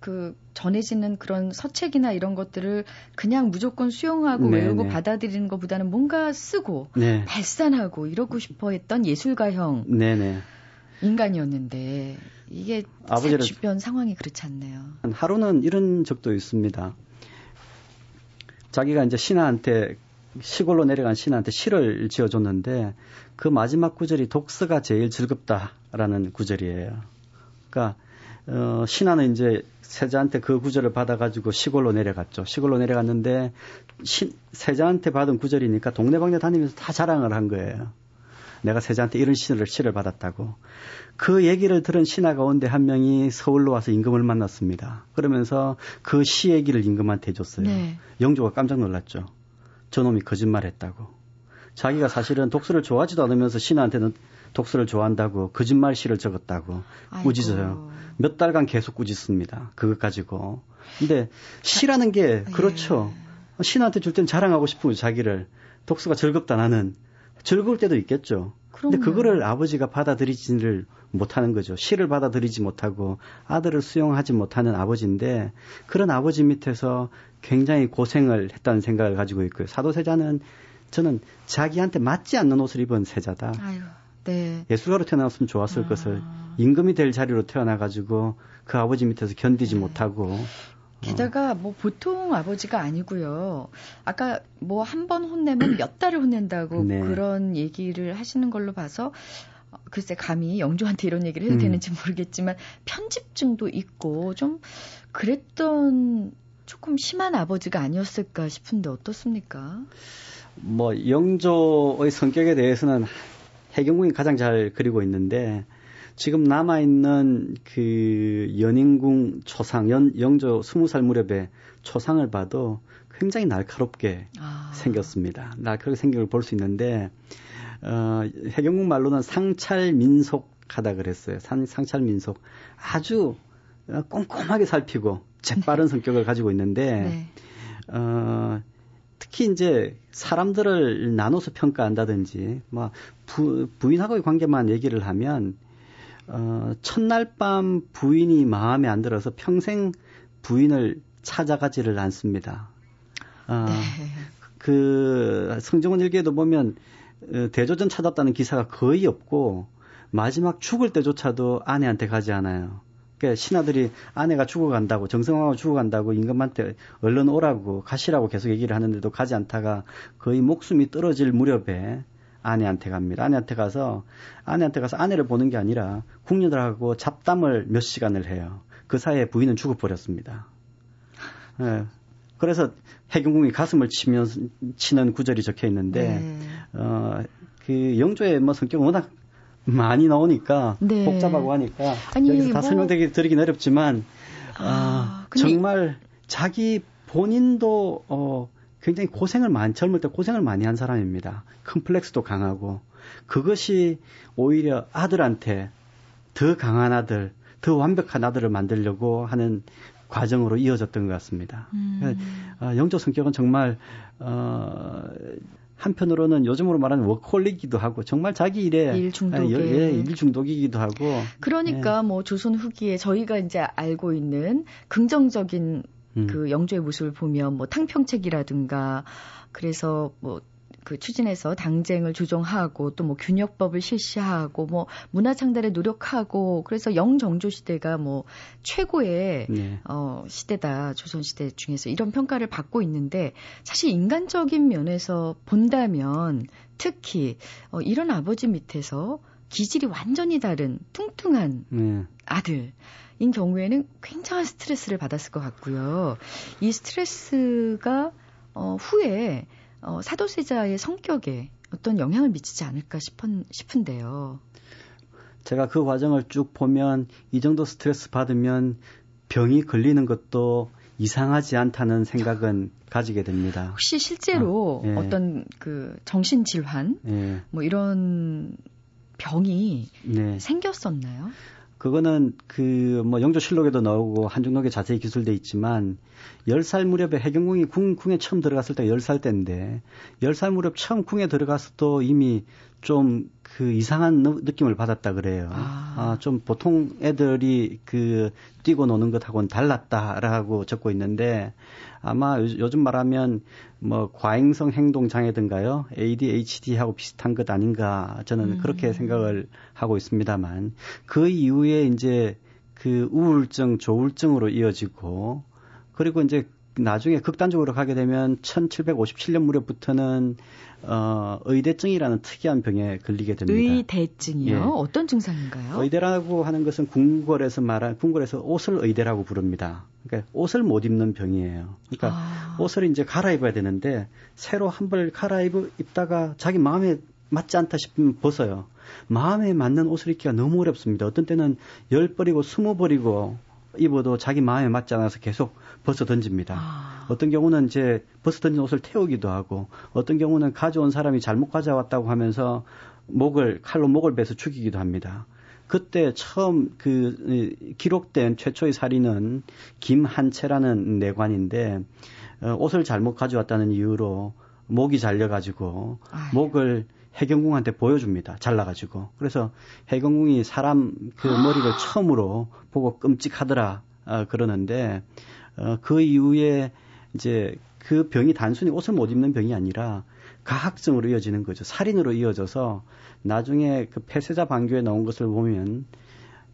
그, 전해지는 그런 서책이나 이런 것들을 그냥 무조건 수용하고
네네.
외우고 받아들이는 것보다는 뭔가 쓰고
네,
발산하고 이러고 싶어 했던 예술가형
네네.
인간이었는데 이게
아버지를-
제 주변 상황이 그렇지 않네요.
하루는 이런 적도 있습니다. 자기가 이제 신하한테 시골로 내려간 신하한테 시를 지어줬는데 그 마지막 구절이 독서가 제일 즐겁다라는 구절이에요. 그러니까 어, 신하는 이제 세자한테 그 구절을 받아가지고 시골로 내려갔죠. 시골로 내려갔는데 신, 세자한테 받은 구절이니까 동네방네 다니면서 다 자랑을 한 거예요. 내가 세자한테 이런 시를 시를 받았다고. 그 얘기를 들은 신하 가운데 한 명이 서울로 와서 임금을 만났습니다. 그러면서 그 시 얘기를 임금한테 해줬어요.
네.
영조가 깜짝 놀랐죠. 저놈이 거짓말했다고. 자기가 사실은 독서를 좋아하지도 않으면서 신하한테는 독서를 좋아한다고 거짓말 시를 적었다고
아이고.
꾸짖어요. 몇 달간 계속 꾸짖습니다. 그것 가지고. 근데 시라는 게 그렇죠. 신한테 줄 땐 자랑하고 싶은 자기를. 독서가 즐겁다 나는. 즐거울 때도 있겠죠. 근데
그럼요.
그거를 아버지가 받아들이지를 못하는 거죠. 시를 받아들이지 못하고 아들을 수용하지 못하는 아버지인데 그런 아버지 밑에서 굉장히 고생을 했다는 생각을 가지고 있고요. 사도세자는 저는 자기한테 맞지 않는 옷을 입은 세자다.
아유, 네.
예술가로 태어났으면 좋았을
아.
것을 임금이 될 자리로 태어나가지고 그 아버지 밑에서 견디지
네.
못하고
게다가 뭐 보통 아버지가 아니고요. 아까 뭐 한 번 혼내면 몇 달을 혼낸다고
네.
그런 얘기를 하시는 걸로 봐서 어, 글쎄 감히 영조한테 이런 얘기를 해도
음.
되는지 모르겠지만 편집증도 있고 좀 그랬던 조금 심한 아버지가 아니었을까 싶은데 어떻습니까?
뭐 영조의 성격에 대해서는 해경궁이 가장 잘 그리고 있는데 지금 남아 있는 그 연인궁 초상 연, 영조 20살 무렵의 초상을 봐도 굉장히 날카롭게
아.
생겼습니다. 날카롭게 생긴 걸 볼 수 있는데 어, 해경궁 말로는 상찰민속하다 그랬어요. 상, 상찰민속 아주 어, 꼼꼼하게 살피고 재빠른 성격을 가지고 있는데
네.
어, 특히 이제 사람들을 나눠서 평가한다든지 뭐 부, 부인하고의 관계만 얘기를 하면 어, 첫날 밤 부인이 마음에 안 들어서 평생 부인을 찾아가지를 않습니다. 어,
네.
그 성정원 일기에도 보면 어, 대조전 찾았다는 기사가 거의 없고 마지막 죽을 때조차도 아내한테 가지 않아요. 그러니까 신하들이 아내가 죽어간다고 정성하고 죽어간다고 임금한테 얼른 오라고 가시라고 계속 얘기를 하는데도 가지 않다가 거의 목숨이 떨어질 무렵에 아내한테 갑니다. 아내한테 가서 아내한테 가서 아내를 보는 게 아니라 궁녀들하고 잡담을 몇 시간을 해요. 그 사이에 부인은 죽어버렸습니다. 예. 그래서 해경궁이 가슴을 치면 치는 구절이 적혀 있는데
네.
어, 그 영조의 뭐 성격은 워낙 많이 나오니까
네.
복잡하고 하니까
아니,
여기서 다
뭐-
설명드리기 드리긴 어렵지만
아,
아, 정말 자기 본인도 어, 굉장히 고생을 많이 젊을 때 고생을 많이 한 사람입니다. 컴플렉스도 강하고 그것이 오히려 아들한테 더 강한 아들, 더 완벽한 아들을 만들려고 하는 과정으로 이어졌던 것 같습니다.
음.
어, 영조 성격은 정말 어, 한편으로는 요즘으로 말하는 워커홀릭이기도 하고 정말 자기 일에
일 중독에.
예, 예, 일 중독이기도 하고
그러니까
네.
뭐 조선 후기에 저희가 이제 알고 있는 긍정적인
음.
그 영조의 모습을 보면 뭐 탕평책이라든가 그래서 뭐그 추진해서 당쟁을 조정하고 또 뭐 균역법을 실시하고 뭐 문화 창달에 노력하고 그래서 영정조 시대가 뭐 최고의
네.
어, 시대다, 조선 시대 중에서 이런 평가를 받고 있는데, 사실 인간적인 면에서 본다면, 특히, 어, 이런 아버지 밑에서 기질이 완전히 다른 뚱뚱한
네.
아들 인 경우에는 굉장한 스트레스를 받았을 것 같고요. 이 스트레스가, 어, 후에, 어, 사도세자의 성격에 어떤 영향을 미치지 않을까 싶은, 싶은데요.
제가 그 과정을 쭉 보면 이 정도 스트레스 받으면 병이 걸리는 것도 이상하지 않다는 생각은 가지게 됩니다.
혹시 실제로
아, 예.
어떤 그 정신 질환,
예.
뭐 이런 병이
네.
생겼었나요?
그거는 그 뭐 영조실록에도 나오고 한중록에 자세히 기술돼 있지만 10살 무렵에 해경궁이 궁, 궁에 처음 들어갔을 때 10살 때인데 10살 무렵 처음 궁에 들어가서도 이미 좀 그 이상한 느- 느낌을 받았다 그래요.
아.
좀 보통 애들이 그 뛰고 노는 것하고는 달랐다라고 적고 있는데 아마 요- 요즘 말하면 뭐 과잉성 행동 장애든가요, ADHD하고 비슷한 것 아닌가 저는
음.
그렇게 생각을 하고 있습니다만 그 이후에 이제 그 우울증, 조울증으로 이어지고 그리고 이제 나중에 극단적으로 가게 되면 1757년 무렵부터는 어 의대증이라는 특이한 병에 걸리게 됩니다.
의대증이요?
예.
어떤 증상인가요?
의대라고 하는 것은 궁궐에서 말한 궁궐에서 옷을 의대라고 부릅니다. 그러니까 옷을 못 입는 병이에요. 그러니까
아.
옷을 이제 갈아입어야 되는데 새로 한 벌 갈아입어 입다가 자기 마음에 맞지 않다 싶으면 벗어요. 마음에 맞는 옷을 입기가 너무 어렵습니다. 어떤 때는 열 벌이고 스무 벌이고 입어도 자기 마음에 맞지 않아서 계속 벗어 던집니다.
아.
어떤 경우는 이제 벗어 던진 옷을 태우기도 하고 어떤 경우는 가져온 사람이 잘못 가져왔다고 하면서 목을 칼로 목을 베서 죽이기도 합니다. 그때 처음 그 이, 기록된 최초의 살인은 김한채라는 내관인데 어, 옷을 잘못 가져왔다는 이유로 목이 잘려가지고
아유.
목을 해경궁한테 보여줍니다. 잘라가지고 그래서 해경궁이 사람 그 머리를 처음으로 보고 끔찍하더라 어, 그러는데 어, 그 이후에 이제 그 병이 단순히 옷을 못 입는 병이 아니라 가학증으로 이어지는 거죠. 살인으로 이어져서 나중에 그 폐쇄자 반교에 나온 것을 보면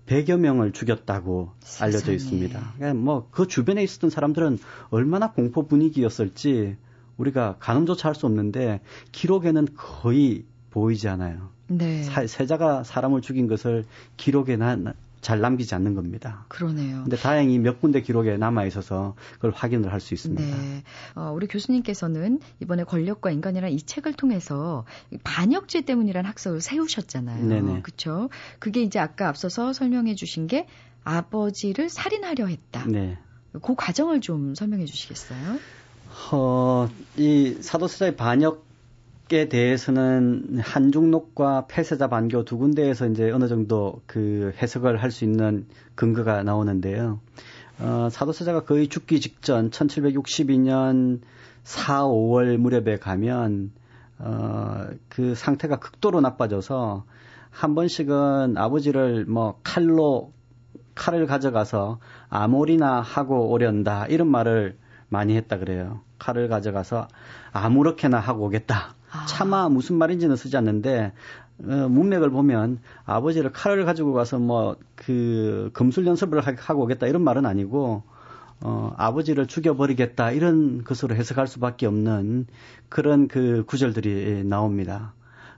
100여 명을 죽였다고 세상에. 알려져 있습니다. 그러니까 뭐그 주변에 있었던 사람들은 얼마나 공포 분위기였을지 우리가 가늠조차 할 수 없는데 기록에는 거의 보이지 않아요. 네. 사, 세자가 사람을 죽인 것을 기록에 나, 잘 남기지 않는 겁니다.
그러네요.
근데 다행히 몇 군데 기록에 남아 있어서 그걸 확인을 할 수 있습니다. 네.
어, 우리 교수님께서는 이번에 권력과 인간이라는 이 책을 통해서 반역죄 때문이라는 학설을 세우셨잖아요. 네네. 그렇죠? 그게 이제 아까 앞서서 설명해 주신 게 아버지를 살인하려 했다. 네. 그 과정을 좀 설명해 주시겠어요?
어, 이 사도세자의 반역 에 대해서는 한중록과 폐쇄자 반교 두 군데에서 이제 어느 정도 그 해석을 할 수 있는 근거가 나오는데요. 어, 사도세자가 거의 죽기 직전 1762년 4, 5월 무렵에 가면 어, 그 상태가 극도로 나빠져서 한 번씩은 아버지를 뭐 칼로 칼을 가져가서 아무리나 하고 오련다 이런 말을 많이 했다 그래요. 칼을 가져가서 아무렇게나 하고 오겠다. 아. 차마 무슨 말인지는 쓰지 않는데 어, 문맥을 보면 아버지를 칼을 가지고 가서 뭐그 검술 연습을 하고 오겠다 이런 말은 아니고 어, 아버지를 죽여버리겠다 이런 것으로 해석할 수밖에 없는 그런 그 구절들이 나옵니다.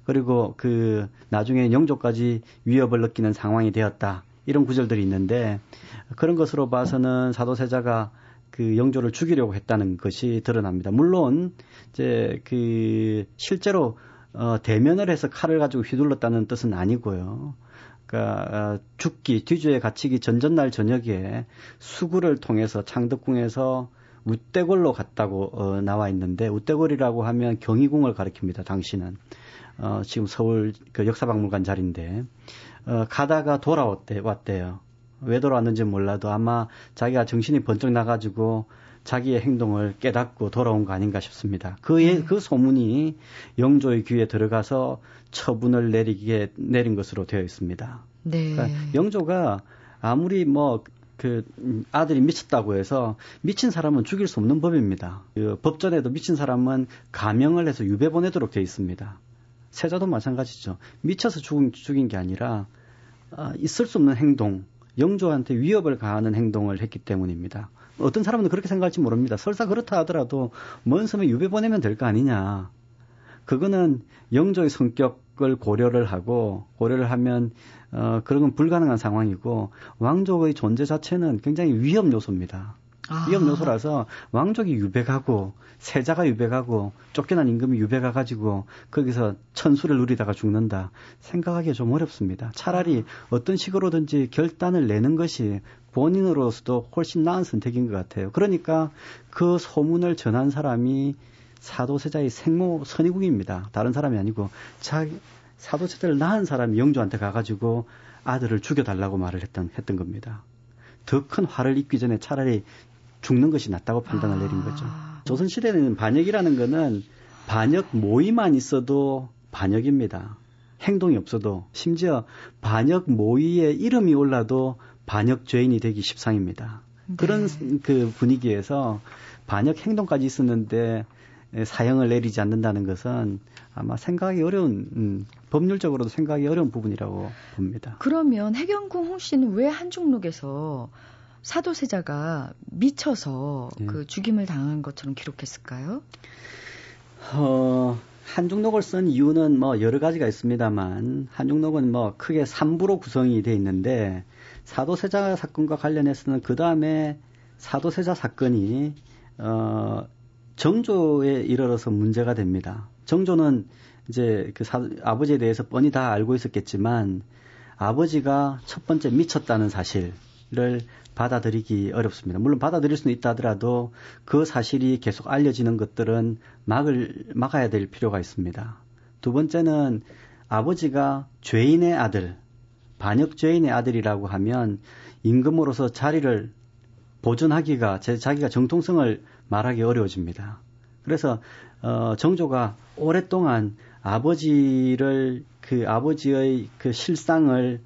그리고 그 나중에 영조까지 위협을 느끼는 상황이 되었다 이런 구절들이 있는데 그런 것으로 봐서는 사도세자가 그 영조를 죽이려고 했다는 것이 드러납니다. 물론 이제 그 실제로 어 대면을 해서 칼을 가지고 휘둘렀다는 뜻은 아니고요. 그러니까 어, 죽기 뒤주에 갇히기 전전날 저녁에 수구를 통해서 창덕궁에서 우대골로 갔다고 어, 나와 있는데 우대골이라고 하면 경희궁을 가리킵니다. 당시는 어, 지금 서울 그 역사박물관 자리인데 어, 가다가 돌아왔대 왔대요. 왜 돌아왔는지 몰라도 아마 자기가 정신이 번쩍 나가지고 자기의 행동을 깨닫고 돌아온 거 아닌가 싶습니다. 그의 네. 그 소문이 영조의 귀에 들어가서 처분을 내리게 내린 것으로 되어 있습니다. 네. 그러니까 영조가 아무리 뭐 그 아들이 미쳤다고 해서 미친 사람은 죽일 수 없는 법입니다. 그 법전에도 미친 사람은 가명을 해서 유배 보내도록 되어 있습니다. 세자도 마찬가지죠. 미쳐서 죽인, 죽인 게 아니라 어, 있을 수 없는 행동, 영조한테 위협을 가하는 행동을 했기 때문입니다. 어떤 사람은 그렇게 생각할지 모릅니다. 설사 그렇다 하더라도 먼 섬에 유배 보내면 될 거 아니냐. 그거는 영조의 성격을 고려를 하고 고려를 하면 어 그런 건 불가능한 상황이고 왕족의 존재 자체는 굉장히 위험 요소입니다. 아. 위험 요소라서 왕족이 유배가고 세자가 유배가고 쫓겨난 임금이 유배가 가지고 거기서 천수를 누리다가 죽는다 생각하기 좀 어렵습니다. 차라리 어떤 식으로든지 결단을 내는 것이 본인으로서도 훨씬 나은 선택인 것 같아요. 그러니까 그 소문을 전한 사람이 사도세자의 생모 선의국입니다. 다른 사람이 아니고 자기 사도세자를 낳은 사람이 영조한테 가가지고 아들을 죽여달라고 말을 했던 했던 겁니다. 더 큰 화를 입기 전에 차라리 죽는 것이 낫다고 판단을 아. 내린 거죠. 조선 시대는 반역이라는 거는 반역 모의만 있어도 반역입니다. 행동이 없어도 심지어 반역 모의에 이름이 올라도 반역 죄인이 되기 십상입니다. 네. 그런 그 분위기에서 반역 행동까지 있었는데 사형을 내리지 않는다는 것은 아마 생각하기 어려운 음, 법률적으로도 생각하기 어려운 부분이라고 봅니다.
그러면 해경궁 홍 씨는 왜 한중록에서 사도세자가 미쳐서 네. 그 죽임을 당한 것처럼 기록했을까요?
어, 한중록을 쓴 이유는 뭐 여러 가지가 있습니다만 한중록은 뭐 크게 3부로 구성이 돼 있는데 사도세자 사건과 관련해서는 그 다음에 사도세자 사건이 어, 정조에 이르러서 문제가 됩니다. 정조는 이제 그 사, 아버지에 대해서 뻔히 다 알고 있었겠지만 아버지가 첫 번째 미쳤다는 사실을 받아들이기 어렵습니다. 물론 받아들일 수는 있다 하더라도 그 사실이 계속 알려지는 것들은 막을, 막아야 될 필요가 있습니다. 두 번째는 아버지가 죄인의 아들, 반역 죄인의 아들이라고 하면 임금으로서 자리를 보존하기가 제 자기가 정통성을 말하기 어려워집니다. 그래서 어 정조가 오랫동안 아버지를 그 아버지의 그 실상을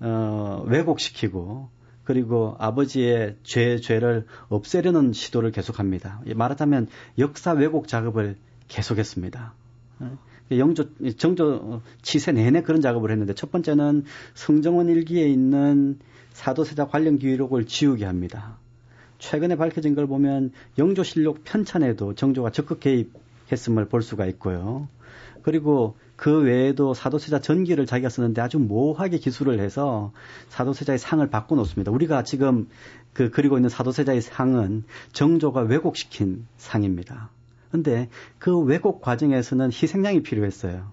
어 왜곡시키고 그리고 아버지의 죄, 죄를 없애려는 시도를 계속합니다. 말하자면 역사 왜곡 작업을 계속했습니다. 영조 정조 치세 내내 그런 작업을 했는데 첫 번째는 성정원 일기에 있는 사도세자 관련 기록을 지우게 합니다. 최근에 밝혀진 걸 보면 영조실록 편찬에도 정조가 적극 개입했음을 볼 수가 있고요. 그리고 그 외에도 사도세자 전기를 자기가 쓰는데 아주 모호하게 기술을 해서 사도세자의 상을 바꿔놓습니다. 우리가 지금 그 그리고 있는 사도세자의 상은 정조가 왜곡시킨 상입니다. 근데 그 왜곡 과정에서는 희생양이 필요했어요.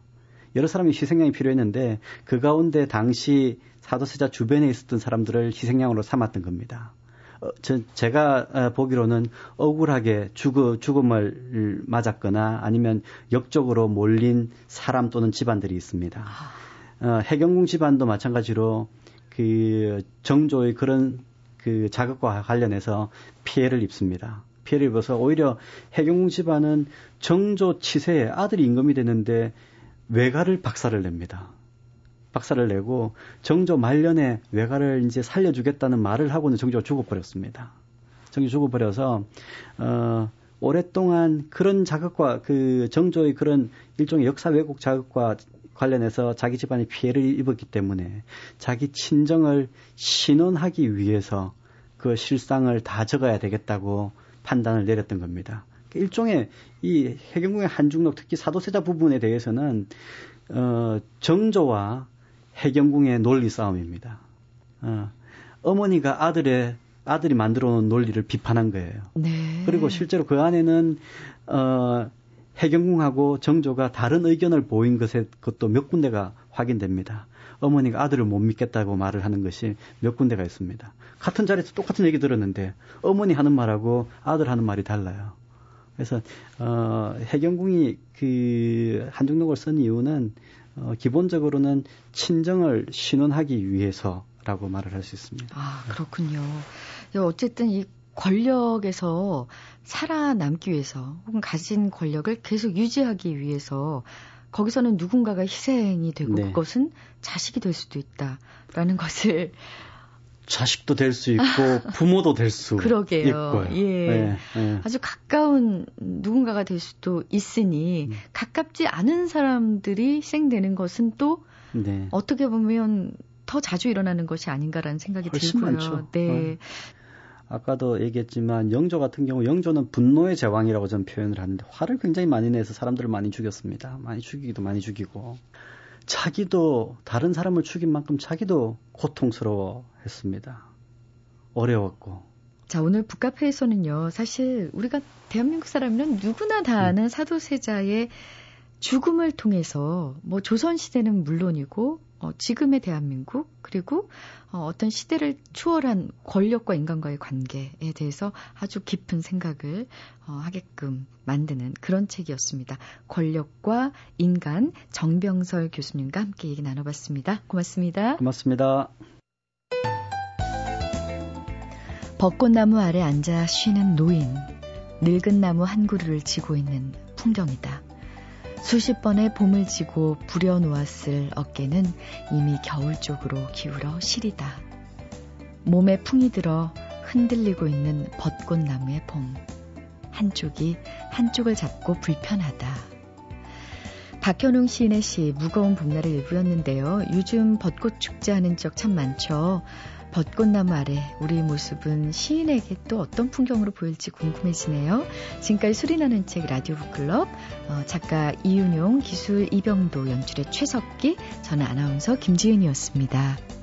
여러 사람이 희생양이 필요했는데 그 가운데 당시 사도세자 주변에 있었던 사람들을 희생양으로 삼았던 겁니다. 어, 저, 제가 어, 보기로는 억울하게 죽어, 죽음을 맞았거나 아니면 역적으로 몰린 사람 또는 집안들이 있습니다. 아. 어, 해경궁 집안도 마찬가지로 그 정조의 그런 그 자극과 관련해서 피해를 입습니다. 피해를 입어서 오히려 해경궁 집안은 정조 치세에 아들이 임금이 됐는데 외가를 박살을 냅니다. 박사를 내고 정조 말년에 외가를 이제 살려주겠다는 말을 하고는 정조가 죽어버렸습니다. 정조 죽어버려서 어 오랫동안 그런 자극과 그 정조의 그런 일종의 역사 왜곡 자극과 관련해서 자기 집안이 피해를 입었기 때문에 자기 친정을 신원하기 위해서 그 실상을 다 적어야 되겠다고 판단을 내렸던 겁니다. 일종의 이 해경궁의 한중록 특히 사도세자 부분에 대해서는 어 정조와 해경궁의 논리 싸움입니다. 어, 어머니가 아들의 아들이 만들어 놓은 논리를 비판한 거예요. 네. 그리고 실제로 그 안에는 어, 해경궁하고 정조가 다른 의견을 보인 것에 그것도 몇 군데가 확인됩니다. 어머니가 아들을 못 믿겠다고 말을 하는 것이 몇 군데가 있습니다. 같은 자리에서 똑같은 얘기 들었는데 어머니 하는 말하고 아들 하는 말이 달라요. 그래서 어, 해경궁이 그 한중록을 쓴 이유는 어, 기본적으로는 친정을 신원하기 위해서라고 말을 할 수 있습니다.
아, 그렇군요. 어쨌든 이 권력에서 살아남기 위해서 혹은 가진 권력을 계속 유지하기 위해서 거기서는 누군가가 희생이 되고 네. 그것은 자식이 될 수도 있다라는 *laughs* 것을
자식도 될 수 있고 *laughs* 부모도 될 수 있고요.
예. 네, 네. 아주 가까운 누군가가 될 수도 있으니 음. 가깝지 않은 사람들이 희생되는 것은 또 네. 어떻게 보면 더 자주 일어나는 것이 아닌가라는 생각이 들고요. 많죠. 네.
어. 아까도 얘기했지만 영조 같은 경우 영조는 분노의 제왕이라고 저는 표현을 하는데 화를 굉장히 많이 내서 사람들을 많이 죽였습니다. 많이 죽이기도 많이 죽이고 자기도 다른 사람을 죽인 만큼 자기도 고통스러워 했습니다. 어려웠고.
자, 오늘 북카페에서는요, 사실 우리가 대한민국 사람은 누구나 다 아는 음. 사도세자의 죽음을 통해서 뭐 조선 시대는 물론이고 어, 지금의 대한민국 그리고 어, 어떤 시대를 추월한 권력과 인간과의 관계에 대해서 아주 깊은 생각을 어, 하게끔 만드는 그런 책이었습니다. 권력과 인간 정병설 교수님과 함께 얘기 나눠봤습니다. 고맙습니다.
고맙습니다.
벚꽃나무 아래 앉아 쉬는 노인, 늙은 나무 한 그루를 지고 있는 풍경이다. 수십 번의 봄을 지고 부려놓았을 어깨는 이미 겨울 쪽으로 기울어 시리다. 몸에 풍이 들어 흔들리고 있는 벚꽃나무의 봄. 한쪽이 한쪽을 잡고 불편하다. 박현웅 시인의 시 무거운 봄날의 일부였는데요. 요즘 벚꽃 축제하는 적참 많죠. 벚꽃나무 아래 우리 모습은 시인에게 또 어떤 풍경으로 보일지 궁금해지네요. 지금까지 소리나는 책 라디오 북클럽 어, 작가 이윤용 기술 이병도 연출의 최석기 저는 아나운서 김지은이었습니다.